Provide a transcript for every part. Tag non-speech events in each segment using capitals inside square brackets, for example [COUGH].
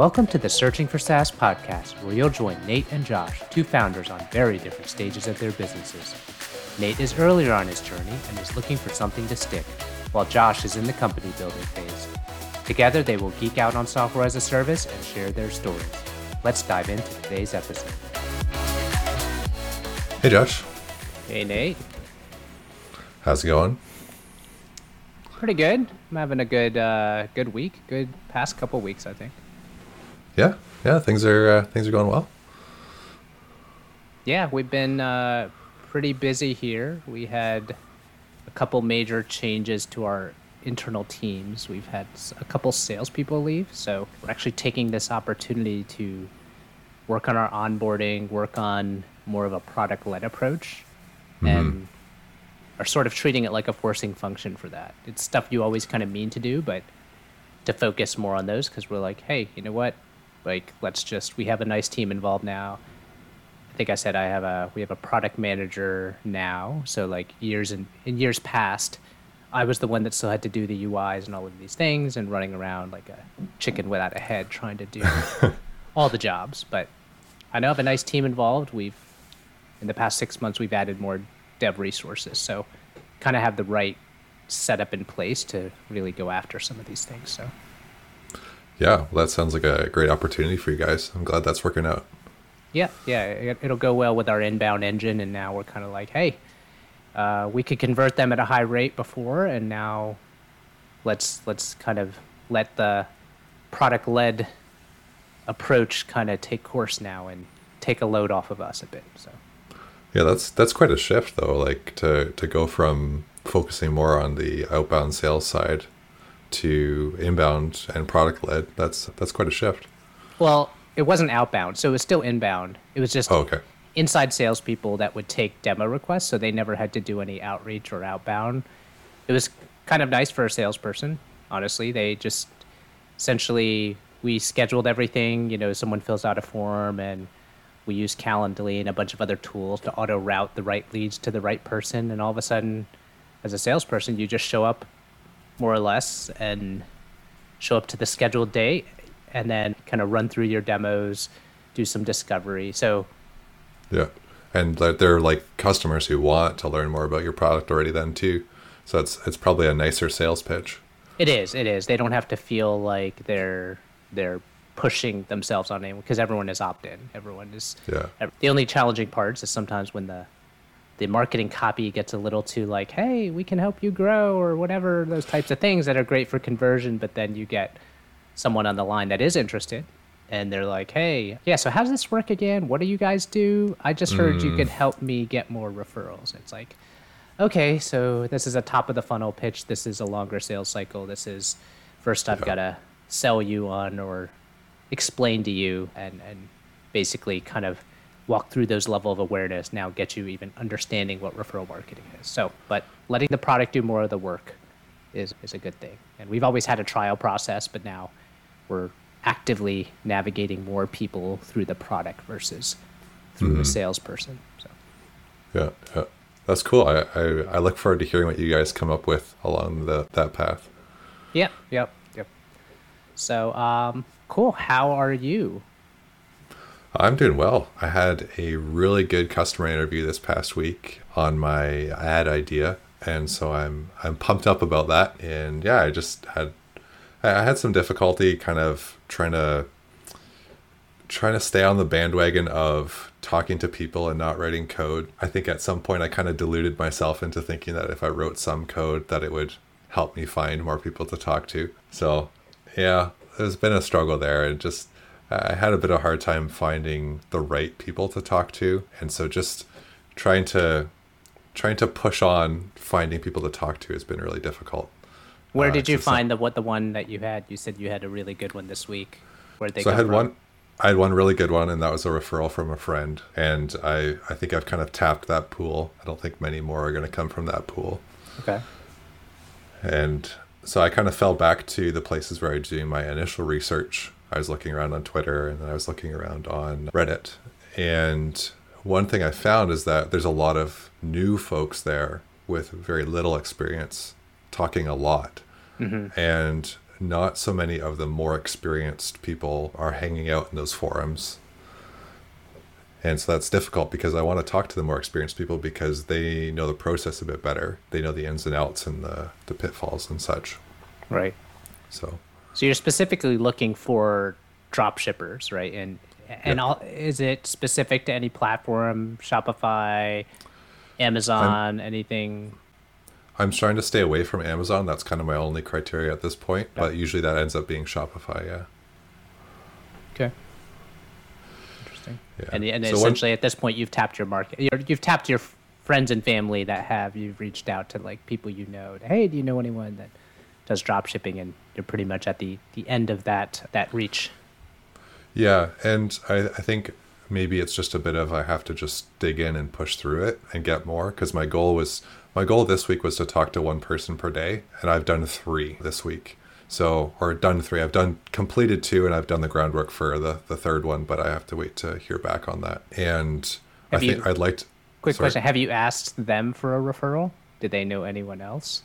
Welcome to the Searching for SaaS podcast, where you'll join Nate and Josh, two founders on very different stages of their businesses. Nate is earlier on his journey and is looking for something to stick, while Josh is in the company building phase. Together, they will geek out on software as a service and share their stories. Let's dive into today's episode. Hey, Josh. Hey, Nate. How's it going? Pretty good. I'm having a good, uh, good week. Good past couple weeks, I think. Yeah, yeah, things are uh, things are going well. Yeah, we've been uh, pretty busy here. We had a couple major changes to our internal teams. We've had a couple salespeople leave, so we're actually taking this opportunity to work on our onboarding, work on more of a product-led approach, mm-hmm. and are sort of treating it like a forcing function for that. It's stuff you always kind of mean to do, but to focus more on those because we're like, hey, you know what? Like, let's just we have a nice team involved now. I think I said I have a we have a product manager now. So like years in in years past, I was the one that still had to do the UIs and all of these things and running around like a chicken without a head trying to do [LAUGHS] all the jobs. But I now have a nice team involved. We've in the past six months we've added more dev resources, so kind of have the right setup in place to really go after some of these things. So. Yeah, well, that sounds like a great opportunity for you guys. I'm glad that's working out. Yeah, yeah, it, will go well with our inbound engine, and now we're kind of like, hey, uh, we could convert them at a high rate before, and now let's let's kind of let the product led approach kind of take course now and take a load off of us a bit. So. Yeah, that's that's quite a shift though. Like to to go from focusing more on the outbound sales side to inbound and product led, that's that's quite a shift. Well, it wasn't outbound, so it was still inbound. It was just oh, okay. inside salespeople that would take demo requests, so they never had to do any outreach or outbound. It was kind of nice for a salesperson, honestly. They just essentially we scheduled everything. You know, someone fills out a form and we use Calendly and a bunch of other tools to auto route the right leads to the right person, and all of a sudden, as a salesperson, you just show up more or less and show up to the scheduled date and then kind of run through your demos, do some discovery. So, yeah. And they're like customers who want to learn more about your product already, then too. So it's it's probably a nicer sales pitch. It is. It is. They don't have to feel like they're they're pushing themselves on anyone because everyone is opt in. Everyone is. Yeah. The only challenging parts is sometimes when the the marketing copy gets a little too like, hey, we can help you grow or whatever, those types of things that are great for conversion, but then you get someone on the line that is interested and they're like, hey, yeah, so how does this work again? What do you guys do? I just heard mm. you could help me get more referrals. It's like, okay, so this is a top of the funnel pitch. This is a longer sales cycle. This is first I've yeah. got to sell you on or explain to you and, and basically kind of walk through those level of awareness now get you even understanding what referral marketing is. So, but letting the product do more of the work is, is a good thing. And we've always had a trial process, but now we're actively navigating more people through the product versus through mm-hmm. a salesperson. So. Yeah, yeah, that's cool. I, I, I look forward to hearing what you guys come up with along the, that path. Yep, yep, yep. So, um, cool. How are you? I'm doing well. I had a really good customer interview this past week on my ad idea, and so I'm I'm pumped up about that. And yeah, I just had I had some difficulty kind of trying to trying to stay on the bandwagon of talking to people and not writing code. I think at some point I kind of deluded myself into thinking that if I wrote some code that it would help me find more people to talk to. So, yeah, there's been a struggle there and just I had a bit of a hard time finding the right people to talk to, and so just trying to trying to push on finding people to talk to has been really difficult. Where uh, did you find the what the one that you had? You said you had a really good one this week. Where they so I had from? one. I had one really good one, and that was a referral from a friend. And I, I think I've kind of tapped that pool. I don't think many more are going to come from that pool. Okay. And so I kind of fell back to the places where I was doing my initial research, I was looking around on Twitter and then I was looking around on Reddit. And one thing I found is that there's a lot of new folks there with very little experience talking a lot. Mm-hmm. And not so many of the more experienced people are hanging out in those forums. And so that's difficult because I want to talk to the more experienced people because they know the process a bit better. They know the ins and outs and the, the pitfalls and such. Right. So So you're specifically looking for drop shippers, right? And and Yeah. all, is it specific to any platform, Shopify, Amazon, anything? I'm trying to stay away from Amazon. That's kind of my only criteria at this point. But usually that ends up being Shopify. Yeah. Okay. Interesting. Yeah. And and So essentially at this point you've tapped your market. You're, you've tapped your friends and family that have. You've reached out to like people you know. Hey, do you know anyone that does drop shipping? And you're pretty much at the the end of that that reach. Yeah, and I, I think maybe it's just a bit of I have to just dig in and push through it and get more because my goal was my goal this week was to talk to one person per day, and I've done three this week. So, or done three. I've done completed two, and I've done the groundwork for the the third one, but I have to wait to hear back on that. And Have I think you- I'd like to. Quick sorry. question: Have you asked them for a referral? Did they know anyone else?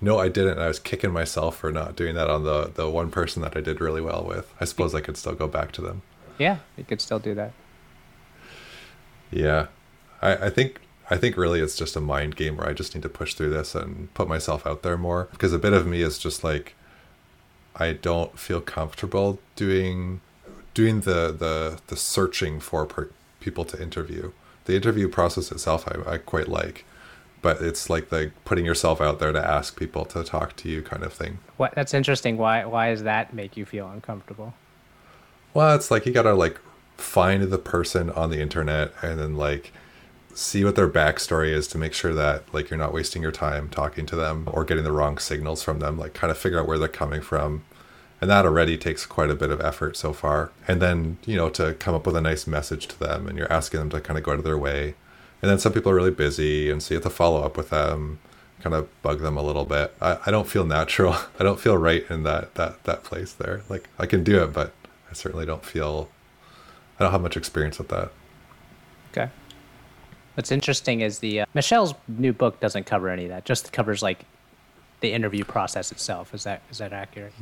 No, I didn't. I was kicking myself for not doing that on the the one person that I did really well with. I suppose I could still go back to them. Yeah, you could still do that. Yeah, I, I think I think really it's just a mind game where I just need to push through this and put myself out there more because a bit of me is just like I don't feel comfortable doing doing the the the searching for per, people to interview. The interview process itself I, I quite like, but it's like the putting yourself out there to ask people to talk to you kind of thing. What? That's interesting. Why? Why does that make you feel uncomfortable? Well, it's like you gotta like find the person on the internet and then like see what their backstory is to make sure that like you're not wasting your time talking to them or getting the wrong signals from them. Like kind of figure out where they're coming from. And that already takes quite a bit of effort so far. And then, you know, to come up with a nice message to them and you're asking them to kind of go out of their way. And then some people are really busy and so you have to follow up with them, kind of bug them a little bit. I, I don't feel natural. [LAUGHS] I don't feel right in that that that place there. Like I can do it, but I certainly don't feel I don't have much experience with that. Okay. What's interesting is the uh, Michelle's new book doesn't cover any of that. Just covers like the interview process itself. Is that is that accurate?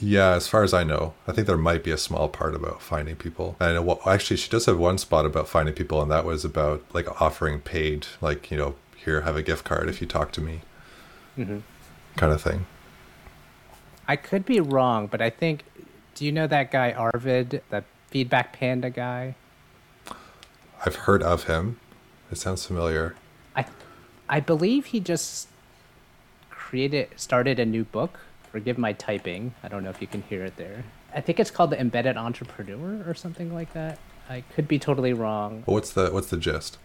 Yeah, as far as I know, I think there might be a small part about finding people. And well, actually, she does have one spot about finding people, and that was about like offering paid, like you know, here have a gift card if you talk to me, Mm-hmm. kind of thing. I could be wrong, but I think. Do you know that guy Arvid, that feedback panda guy? I've heard of him. It sounds familiar. I, I believe he just created started a new book. Forgive my typing. I don't know if you can hear it there. I think it's called the Embedded Entrepreneur or something like that. I could be totally wrong. What's the what's the gist?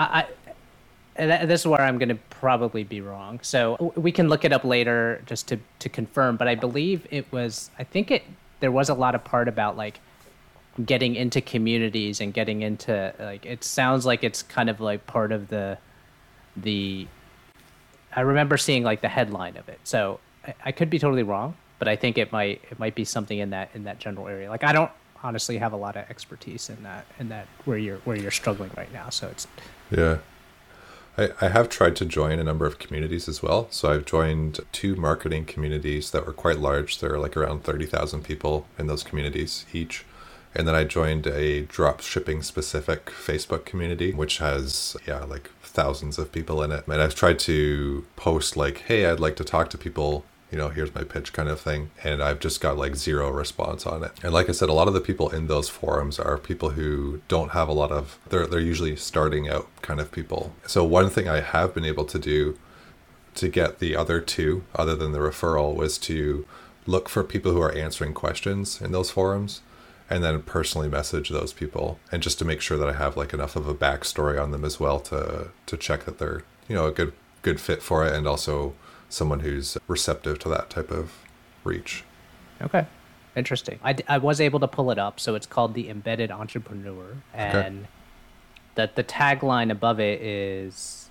I, I this is where I'm going to probably be wrong. So we can look it up later just to to confirm. But I believe it was. I think it there was a lot of part about like getting into communities and getting into like it sounds like it's kind of like part of the the I remember seeing like the headline of it. So I, could be totally wrong, but I think it might it might be something in that in that general area. Like I don't honestly have a lot of expertise in that in that where you're where you're struggling right now. So it's Yeah. I, I have tried to join a number of communities as well. So I've joined two marketing communities that were quite large. There are like around 30,000 people in those communities each. And then I joined a drop shipping specific Facebook community, which has, yeah, like thousands of people in it. And I've tried to post, like, hey, I'd like to talk to people, you know, here's my pitch kind of thing. And I've just got like zero response on it. And like I said, a lot of the people in those forums are people who don't have a lot of, they're, they're usually starting out kind of people. So one thing I have been able to do to get the other two, other than the referral, was to look for people who are answering questions in those forums and then personally message those people and just to make sure that I have like enough of a backstory on them as well to to check that they're you know a good good fit for it and also someone who's receptive to that type of reach. Okay. Interesting. I, d- I was able to pull it up. So it's called The Embedded Entrepreneur. And that the tagline above it is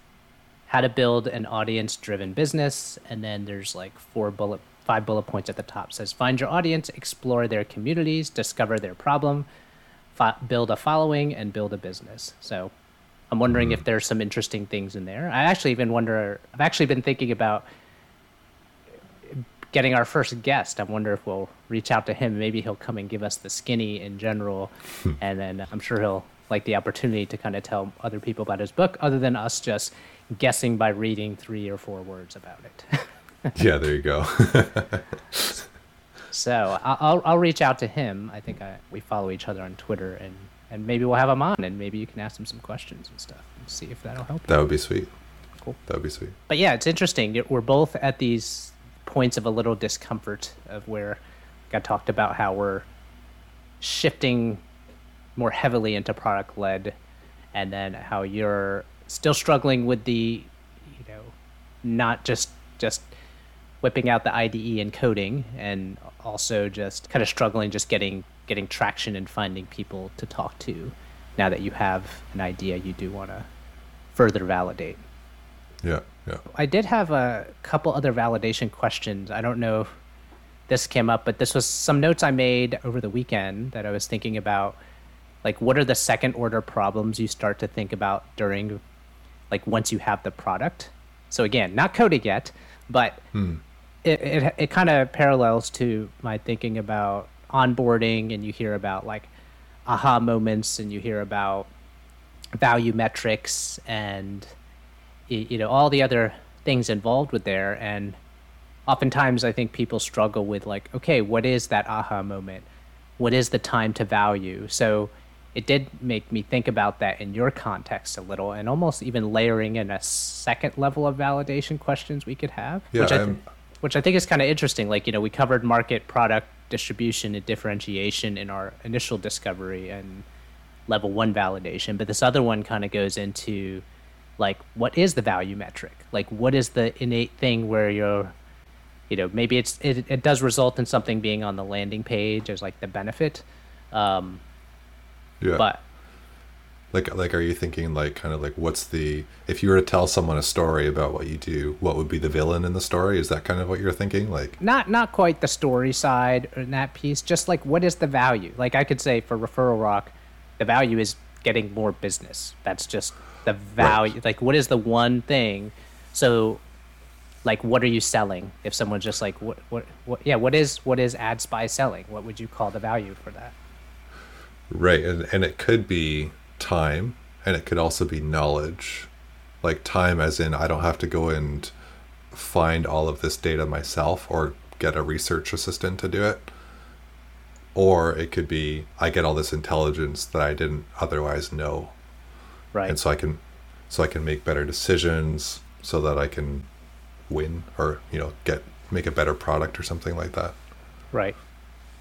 how to build an audience driven business. And then there's like four bullet, five bullet points at the top. It says find your audience, explore their communities, discover their problem, fo- build a following, and build a business. So I'm wondering hmm. if there's some interesting things in there. I actually even wonder, I've actually been thinking about getting our first guest. I wonder if we'll reach out to him. Maybe he'll come and give us the skinny in general, hmm. and then I'm sure he'll like the opportunity to kind of tell other people about his book, other than us just guessing by reading three or four words about it. [LAUGHS] yeah, there you go. [LAUGHS] so I'll I'll reach out to him. I think I, we follow each other on Twitter, and and maybe we'll have him on, and maybe you can ask him some questions and stuff, and see if that'll help. That would be sweet. Cool. That would be sweet. But yeah, it's interesting. We're both at these points of a little discomfort of where I talked about how we're shifting more heavily into product led, and then how you're still struggling with the, you know, not just just whipping out the IDE and coding, and also just kind of struggling just getting getting traction and finding people to talk to. Now that you have an idea, you do want to further validate. Yeah, yeah. I did have a couple other validation questions. I don't know if this came up, but this was some notes I made over the weekend that I was thinking about. Like, what are the second order problems you start to think about during, like, once you have the product? So, again, not coded yet, but Hmm. it, it, it kind of parallels to my thinking about onboarding, and you hear about like aha moments, and you hear about value metrics, and you know all the other things involved with there. And oftentimes i think people struggle with like okay what is that aha moment? What is the time to value? So it did make me think about that in your context a little and almost even layering in a second level of validation questions we could have Yeah, which, I th- which i think is kind of interesting. Like you know we covered market product distribution and differentiation in our initial discovery and level one validation, but this other one kind of goes into like what is the value metric? Like what is the innate thing where you're you know, maybe it's it, it does result in something being on the landing page as like the benefit. Um, Yeah. but like like are you thinking like kind of like what's the if you were to tell someone a story about what you do, what would be the villain in the story? Is that kind of what you're thinking? Like not not quite the story side in that piece, just like what is the value? Like I could say for referral rock, the value is getting more business. That's just the value. Like what is the one thing? So like what are you selling? If someone's just like what what what yeah, what is what is ad spy selling? What would you call the value for that? Right, and and it could be time, and it could also be knowledge, like time as in I don't have to go and find all of this data myself or get a research assistant to do it, or it could be I get all this intelligence that I didn't otherwise know, Right. and so I can so I can make better decisions so that I can win or you know get make a better product or something like that. Right.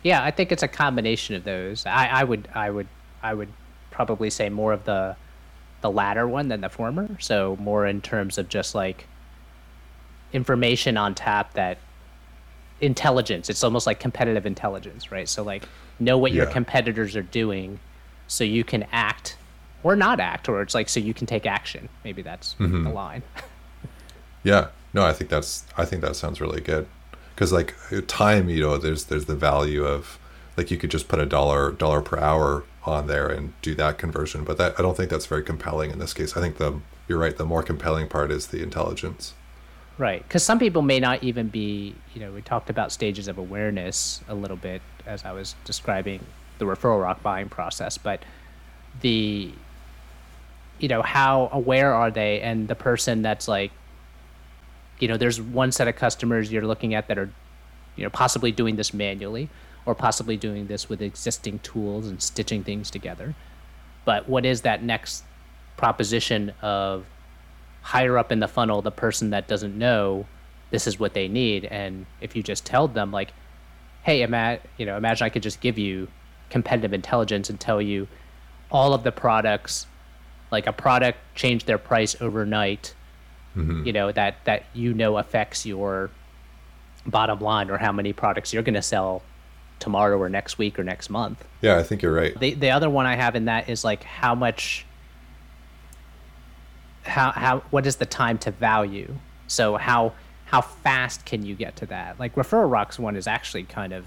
Yeah, I think it's a combination of those. I, I would I would I would probably say more of the the latter one than the former. So more in terms of just like information on tap that intelligence. It's almost like competitive intelligence, right? So like know what your competitors are doing so you can act or not act or it's like so you can take action. Maybe that's mm-hmm. the line. [LAUGHS] Yeah, no, I think that's I think that sounds really good because like time, you know, there's there's the value of like you could just put a dollar dollar per hour on there and do that conversion, but that I don't think that's very compelling in this case. I think the you're right. The more compelling part is the intelligence. Right, because some people may not even be, you know, we talked about stages of awareness a little bit as I was describing the referral rock buying process, but the, you know, how aware are they? And the person that's like, you know, there's one set of customers you're looking at that are, you know, possibly doing this manually or possibly doing this with existing tools and stitching things together. But what is that next proposition of higher up in the funnel the person that doesn't know this is what they need and if you just tell them like hey ima- you know imagine i could just give you competitive intelligence and tell you all of the products like a product changed their price overnight mm-hmm. you know that that you know affects your bottom line or how many products you're going to sell tomorrow or next week or next month Yeah, I think you're right. the the other one I have in that is like how much how how what is the time to value? So how how fast can you get to that? Like referral rocks one is actually kind of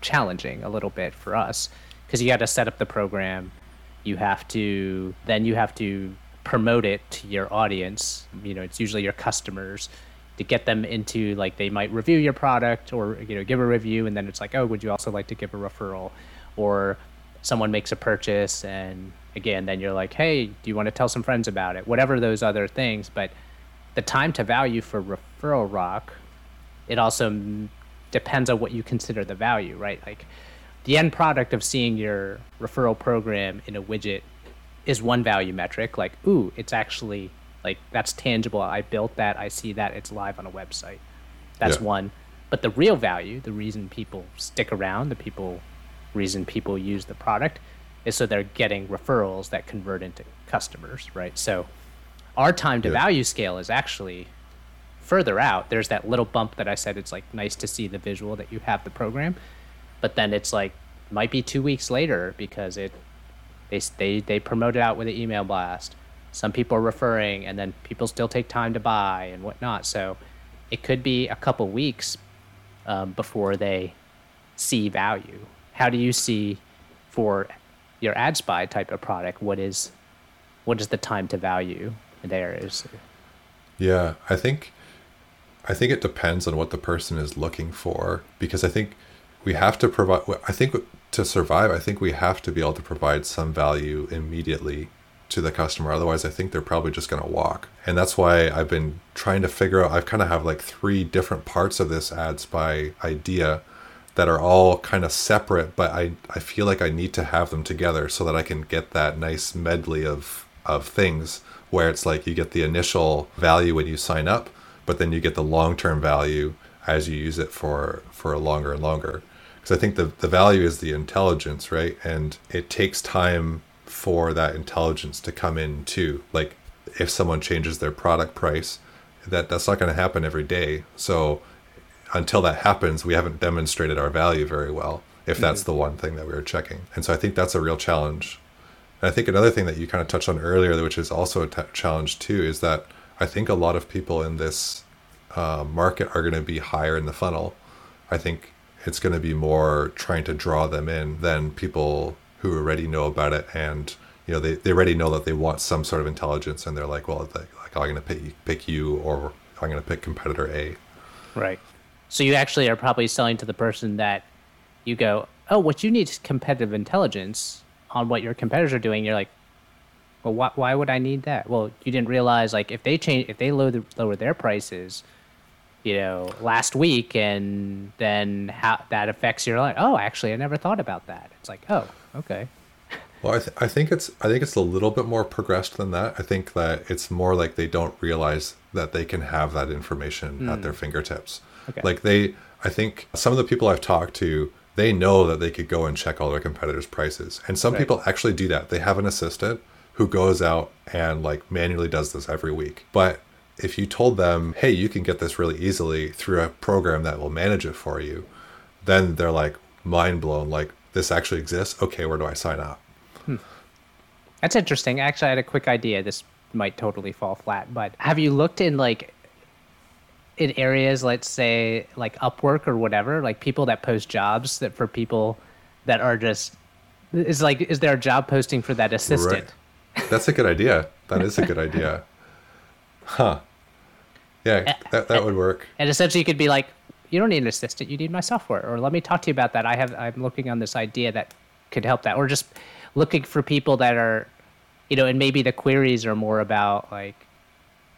challenging a little bit for us because you got to set up the program, you have to then you have to promote it to your audience. You know, it's usually your customers. to get them into like they might review your product or you know give a review and then it's like oh would you also like to give a referral or someone makes a purchase and again then you're like hey do you want to tell some friends about it whatever those other things but the time to value for referral rock it also depends on what you consider the value right like the end product of seeing your referral program in a widget is one value metric. Like ooh it's actually like that's tangible. I built that. I see that. It's live on a website. That's Yeah. one. But the real value the reason people stick around the people reason people use the product is so they're getting referrals that convert into customers right? So our time to Yeah. value scale is actually further out. There's that little bump that i said. It's like nice to see the visual that you have the program but then it's like might be two weeks later because it they they they promote it out with an email blast. Some people are referring, and then people still take time to buy and whatnot. So it could be a couple weeks um, before they see value. How do you see for your ad spy type of product? What is what is the time to value there? Is Yeah, I think I think it depends on what the person is looking for because I think we have to provide I think to survive, I think we have to be able to provide some value immediately to the customer. Otherwise, I think they're probably just going to walk. And that's why I've been trying to figure out I've kind of have like three different parts of this ad spy idea that are all kind of separate, but I, I feel like I need to have them together so that I can get that nice medley of of things where it's like you get the initial value when you sign up, but then you get the long term value as you use it for for longer and longer. Because I think the the value is the intelligence, right? And it takes time for that intelligence to come in too. Like if someone changes their product price, that that's not going to happen every day. So until that happens, we haven't demonstrated our value very well. If that's the one thing that we were checking, and so I think that's a real challenge. And I think another thing that you kind of touched on earlier, which is also a t- challenge too, is that I think a lot of people in this uh, market are going to be higher in the funnel. I think it's going to be more trying to draw them in than people who already know about it and you know they, they already know that they want some sort of intelligence and they're like well like, like i'm going to pick, pick you or i'm going to pick competitor a right. So you actually are probably selling to the person that you go, oh, what you need is competitive intelligence on what your competitors are doing. You're like, well, why, why would I need that? Well, you didn't realize like if they change, if they lower, lower their prices, you know, last week, and then how that affects your life. Oh, actually, I never thought about that. It's like, oh, okay. Well, I, th- I think it's I think it's a little bit more progressed than that. I think that it's more like they don't realize that they can have that information at hmm. their fingertips. Okay. Like they, I think some of the people I've talked to, they know that they could go and check all their competitors' prices, and some Right. people actually do that. They have an assistant who goes out and like manually does this every week. But if you told them, hey, you can get this really easily through a program that will manage it for you, then they're like mind blown. Like this actually exists. Okay, where do I sign up? Hmm. That's interesting. Actually, I had a quick idea. This might totally fall flat, but have you looked in like in areas, let's say like Upwork or whatever, like people that post jobs that for people that are just is like is there a job posting for that assistant? That's a good idea. That is a good idea. [LAUGHS] Huh. Yeah, that, that would work. And essentially, you could be like, you don't need an assistant, you need my software, or let me talk to you about that. I have I'm looking on this idea that could help that, or just looking for people that are, you know, and maybe the queries are more about like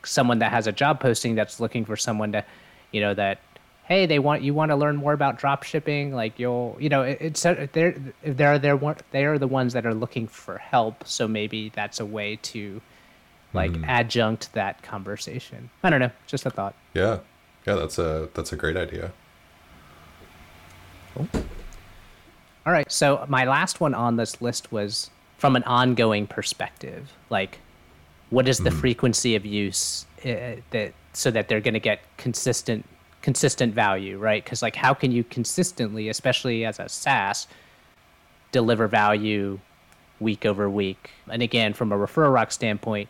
someone that has a job posting that's looking for someone to, you know, that hey they want you want to learn more about drop shipping like you'll you know it, it's uh, they're they're they're they are the ones that are looking for help so maybe that's a way to like mm. adjunct that conversation i don't know just a thought Yeah. Yeah, that's a that's a great idea. All right. So my last one on this list was from an ongoing perspective. Like, what is the mm. frequency of use uh, that so that they're going to get consistent consistent value, right? Because like, how can you consistently, especially as a SaaS, deliver value week over week? And again, from a referral rock standpoint,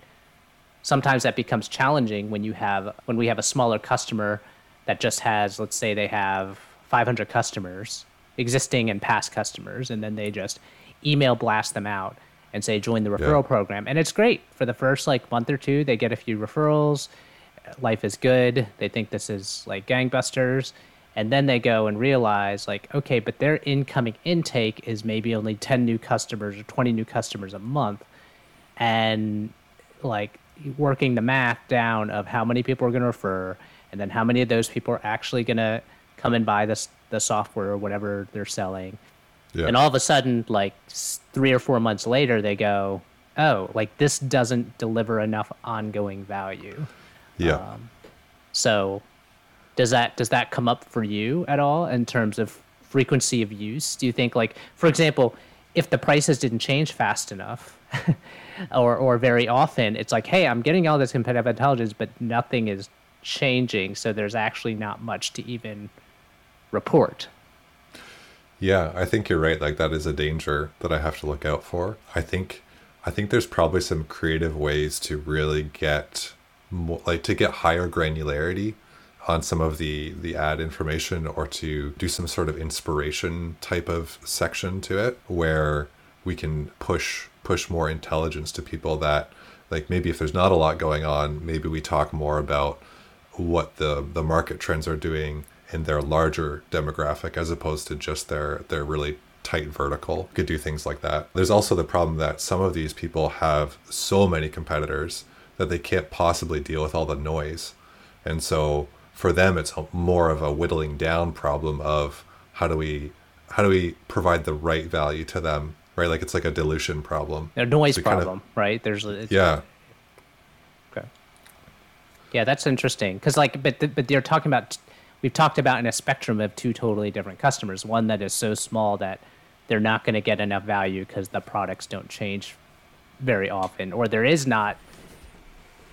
sometimes that becomes challenging when you have when we have a smaller customer that just has let's say they have 500 customers existing and past customers and then they just email blast them out and say join the referral program and it's great for the first like month or two they get a few referrals life is good. They think this is like gangbusters. And then they go and realize, like, okay, but their incoming intake is maybe only 10 new customers or 20 new customers a month. And like working the math down of how many people are going to refer and then how many of those people are actually going to come and buy this the software or whatever they're selling. Yeah. And all of a sudden, like three or four months later, they go, oh, like this doesn't deliver enough ongoing value. yeah. Um, So, does that does that come up for you at all in terms of frequency of use? Do you think, like, for example, if the prices didn't change fast enough, [LAUGHS] or or very often, it's like, hey, I'm getting all this competitive intelligence, but nothing is changing, so there's actually not much to even report. Yeah, I think you're right. Like that is a danger that I have to look out for. I think I think there's probably some creative ways to really get more, like to get higher granularity on some of the the ad information or to do some sort of inspiration type of section to it where we can push push more intelligence to people that like maybe if there's not a lot going on, maybe we talk more about what the the market trends are doing in their larger demographic as opposed to just their their really tight vertical. Could do things like that. There's also the problem that some of these people have so many competitors that they can't possibly deal with all the noise. And so for them it's more of a whittling down problem of how do we how do we provide the right value to them right like it's like a dilution problem A noise So problem, right? There's it's, yeah Okay. Yeah, that's interesting because, like, but th- but you're talking about we've talked about in a spectrum of two totally different customers. One that is so small that they're not going to get enough value because the products don't change very often, or there is not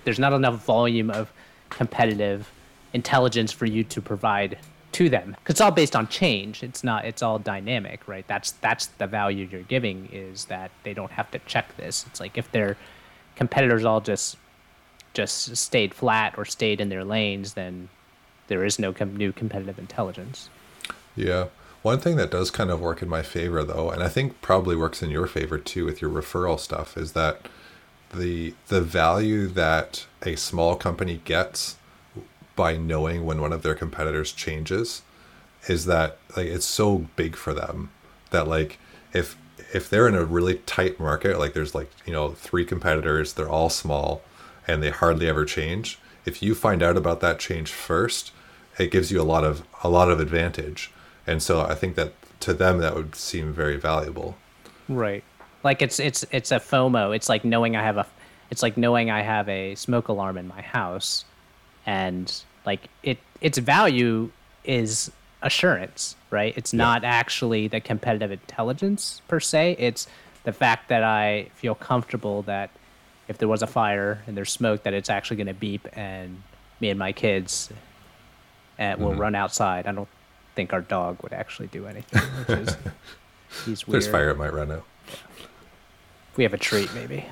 there's not enough volume of competitive intelligence for you to provide to them. 'Cause it's all based on change. It's not it's all dynamic right? That's that's the value you're giving is that they don't have to check this. It's like if their competitors all just just stayed flat or stayed in their lanes then there is no com- new competitive intelligence. Yeah. One thing that does kind of work in my favor though, and I think probably works in your favor too with your referral stuff, is that the the value that a small company gets by knowing when one of their competitors changes is that like it's so big for them that like if if they're in a really tight market like there's like you know three competitors they're all small and they hardly ever change if you find out about that change first it gives you a lot of a lot of advantage and so i think that to them that would seem very valuable Right. Like it's it's it's a FOMO. It's like knowing I have a it's like knowing I have a smoke alarm in my house and like it its value is assurance, right? It's not actually the competitive intelligence per se. It's the fact that I feel comfortable that if there was a fire and there's smoke that it's actually going to beep and me and my kids uh, will run outside. I don't think our dog would actually do anything, which is [LAUGHS] he's weird. there's fire it might run out We have a treat, maybe.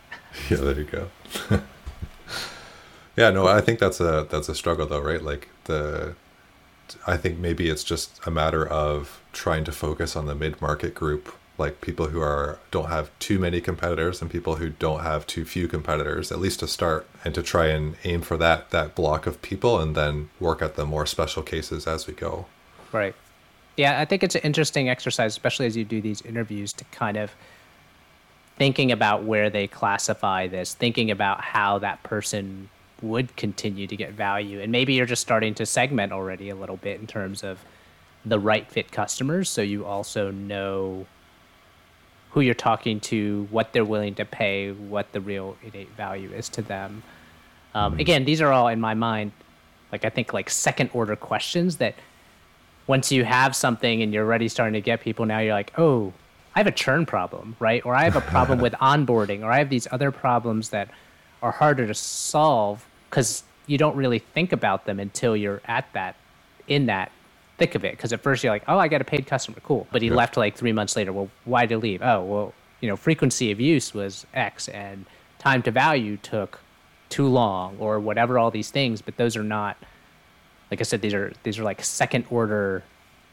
[LAUGHS] yeah there you go [LAUGHS] yeah no i think that's a that's a struggle though right like the i think maybe it's just a matter of trying to focus on the mid-market group like people who are don't have too many competitors and people who don't have too few competitors at least to start and to try and aim for that that block of people and then work at the more special cases as we go Right. Yeah, I think it's an interesting exercise, especially as you do these interviews, to kind of thinking about where they classify this, thinking about how that person would continue to get value. And maybe you're just starting to segment already a little bit in terms of the right fit customers. So you also know who you're talking to, what they're willing to pay, what the real innate value is to them. Um, Again, these are all in my mind, like I think like second order questions that once you have something and you're already starting to get people, now you're like, oh, I have a churn problem, right? Or I have a problem [LAUGHS] with onboarding, or I have these other problems that are harder to solve because you don't really think about them until you're at that, in that thick of it. Because at first you're like, oh, I got a paid customer, cool. But he left like three months later. Well, why did he leave? Oh, well, you know, frequency of use was X and time to value took too long or whatever, all these things. But those are not like I said, these are these are like second order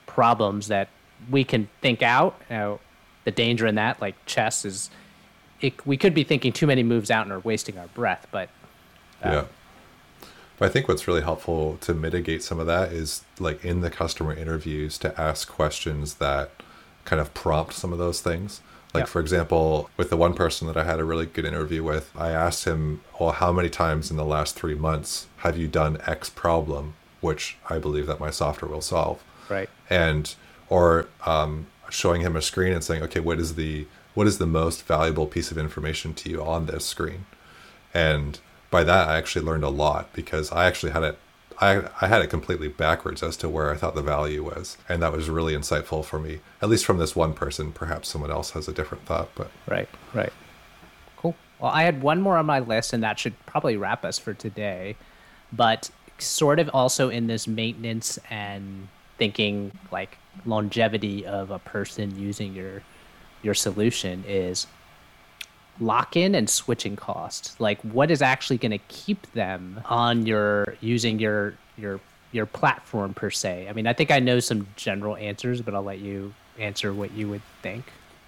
problems that we can think out. You know, the danger in that, like chess, is it, we could be thinking too many moves out and are wasting our breath. But yeah But I think what's really helpful to mitigate some of that is like in the customer interviews to ask questions that kind of prompt some of those things. Like, Yeah. for example, with the one person that I had a really good interview with, I asked him, Well, how many times in the last three months have you done X problem, which I believe that my software will solve? Right. and or um, showing him a screen and saying, okay, what is the what is the most valuable piece of information to you on this screen? And by that, I actually learned a lot because I actually had it. I, I had it completely backwards as to where I thought the value was. And that was really insightful for me, at least from this one person. Perhaps someone else has a different thought, but Right, right. Cool. Well, I had one more on my list, and that should probably wrap us for today. But sort of also in this maintenance and thinking like longevity of a person using your your solution is lock in and switching costs. Like what is actually going to keep them on your using your your your platform per se. I mean, I think I know some general answers, but I'll let you answer what you would think.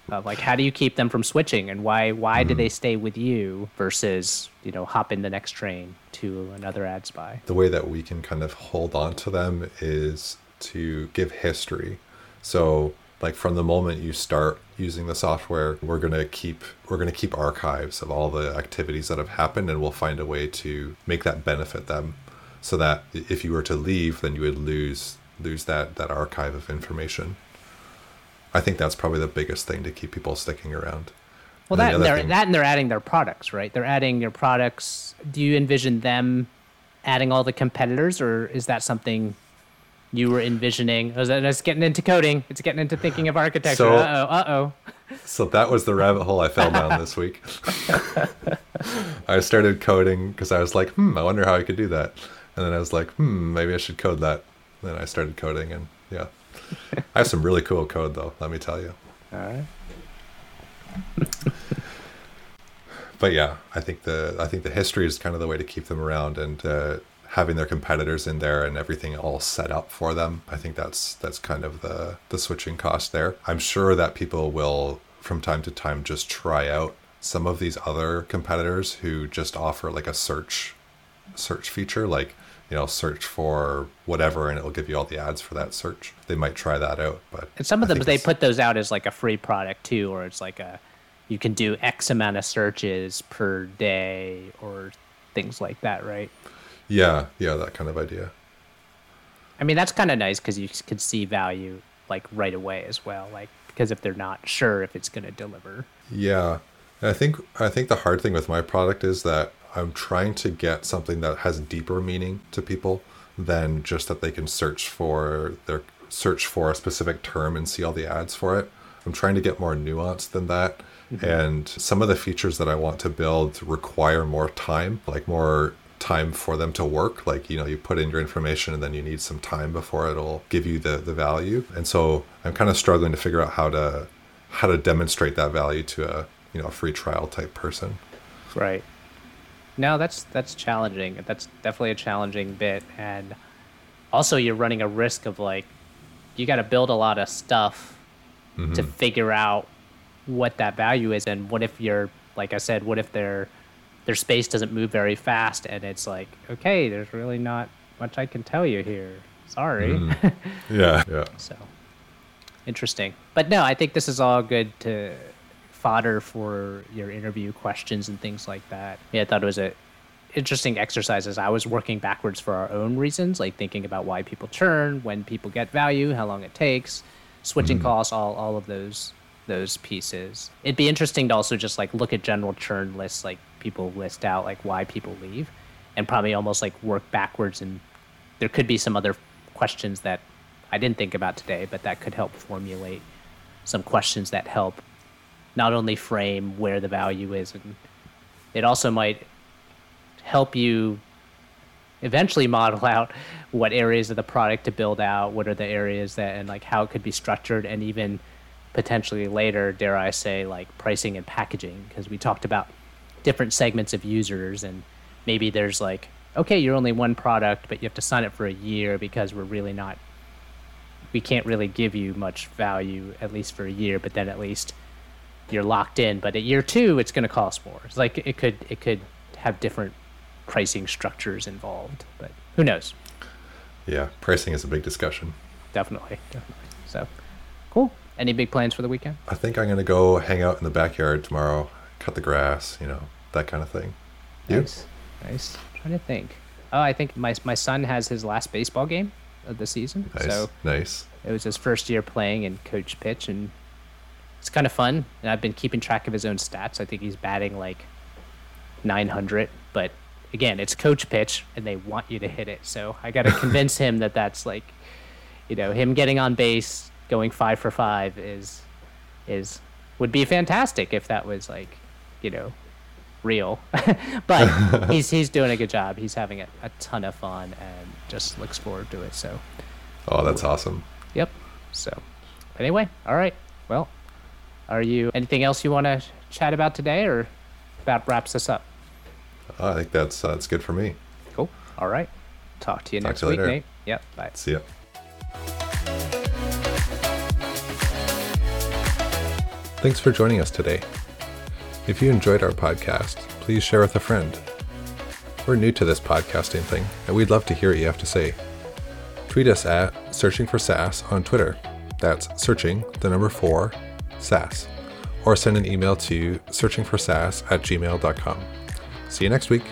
Of like how do you keep them from switching and why why do hmm. they stay with you versus, you know, hop in the next train to another ad spy? the way that we can kind of hold on to them is to give history. So like from the moment you start using the software, we're going to keep we're going to keep archives of all the activities that have happened and we'll find a way to make that benefit them so that if you were to leave then you would lose lose that that archive of information. I think that's probably the biggest thing to keep people sticking around. Well, And the that and they're thing- that and they're adding their products, right? They're adding your products. Do you envision them adding all the competitors, or is that something you were envisioning? Is that it's getting into coding? It's getting into thinking of architecture. So- uh oh, uh oh. So that was the rabbit hole I fell down this week. [LAUGHS] I started coding because I was like, hmm, I wonder how I could do that. And then I was like, hmm, maybe I should code that. then I started coding, and yeah. I have some really cool code, though, let me tell you. All right. But yeah, I think the I think the history is kind of the way to keep them around and uh, having their competitors in there and everything all set up for them. I think that's that's kind of the the switching cost there. I'm sure that people will from time to time just try out some of these other competitors who just offer like a search search feature like you know search for whatever and it'll give you all the ads for that search they might try that out but And some of them they it's- put those out as like a free product too, or it's like a you can do X amount of searches per day or things like that, right? Yeah yeah that kind of idea I mean, that's kind of nice because you could see value like right away as well. Like because if they're not sure if it's going to deliver, Yeah. And I think I think the hard thing with my product is that I'm trying to get something that has deeper meaning to people than just that they can search for their search for a specific term and see all the ads for it. I'm trying to get more nuanced than that. Mm-hmm. And some of the features that I want to build require more time, like more time for them to work. Like, you know, you put in your information and then you need some time before it'll give you the, the value. And so I'm kind of struggling to figure out how to how to demonstrate that value to a you know a free trial type person. right? No, that's that's challenging. That's definitely a challenging bit, and also you're running a risk of like you got to build a lot of stuff to mm-hmm. figure out what that value is, and what if you're like I said, what if their their space doesn't move very fast, and it's like okay, there's really not much I can tell you here. Sorry. Mm-hmm. [LAUGHS] Yeah, yeah. So interesting. But no, I think this is all good to fodder for your interview questions and things like that. Yeah, I thought it was a interesting exercise as I was working backwards for our own reasons, like thinking about why people churn, when people get value, how long it takes, switching mm-hmm. costs, all all of those those pieces. It'd be interesting to also just like look at general churn lists, like people list out like why people leave, and probably almost like work backwards. And there could be some other questions that I didn't think about today, but that could help formulate some questions that help not only frame where the value is, and it also might help you eventually [LAUGHS] model out what areas of the product to build out, what are the areas that, and like how it could be structured, and even potentially later, dare I say, like pricing and packaging, because we talked about different segments of users, and maybe there's like, okay, you're only one product, but you have to sign up for a year because we're really not we can't really give you much value at least for a year but then at least you're locked in but at year two it's going to cost more it's like it could it could have different pricing structures involved. But who knows? Yeah, pricing is a big discussion. Definitely, definitely. So, cool. Any big plans for the weekend? I think I'm gonna go hang out in the backyard tomorrow, cut the grass, you know, that kind of thing. You? Nice, nice. trying to think. Oh, I think my my son has his last baseball game of the season. Nice, So nice. it was his first year playing in coach pitch, and it's kind of fun. And I've been keeping track of his own stats. I think he's batting like 900, but again, it's coach pitch, and they want you to hit it. So I got to [LAUGHS] convince him that that's like, you know, him getting on base, going five for five is is would be fantastic if that was like, you know, real. [LAUGHS] but he's he's doing a good job. He's having a, a ton of fun and just looks forward to it. So Oh, that's awesome. Yep. So, anyway, all right. Well, are you anything else you want to chat about today, or that wraps us up? I think that's uh, that's good for me. Cool. All right. Talk to you Talk next to you week, later. Nate. Yep. Bye. See ya. Thanks for joining us today. If you enjoyed our podcast, please share with a friend. We're new to this podcasting thing, and we'd love to hear what you have to say. Tweet us at Searching for SaaS on Twitter. That's searching, the number four, SaaS. Or send an email to searchingforsaas at gmail.com. See you next week.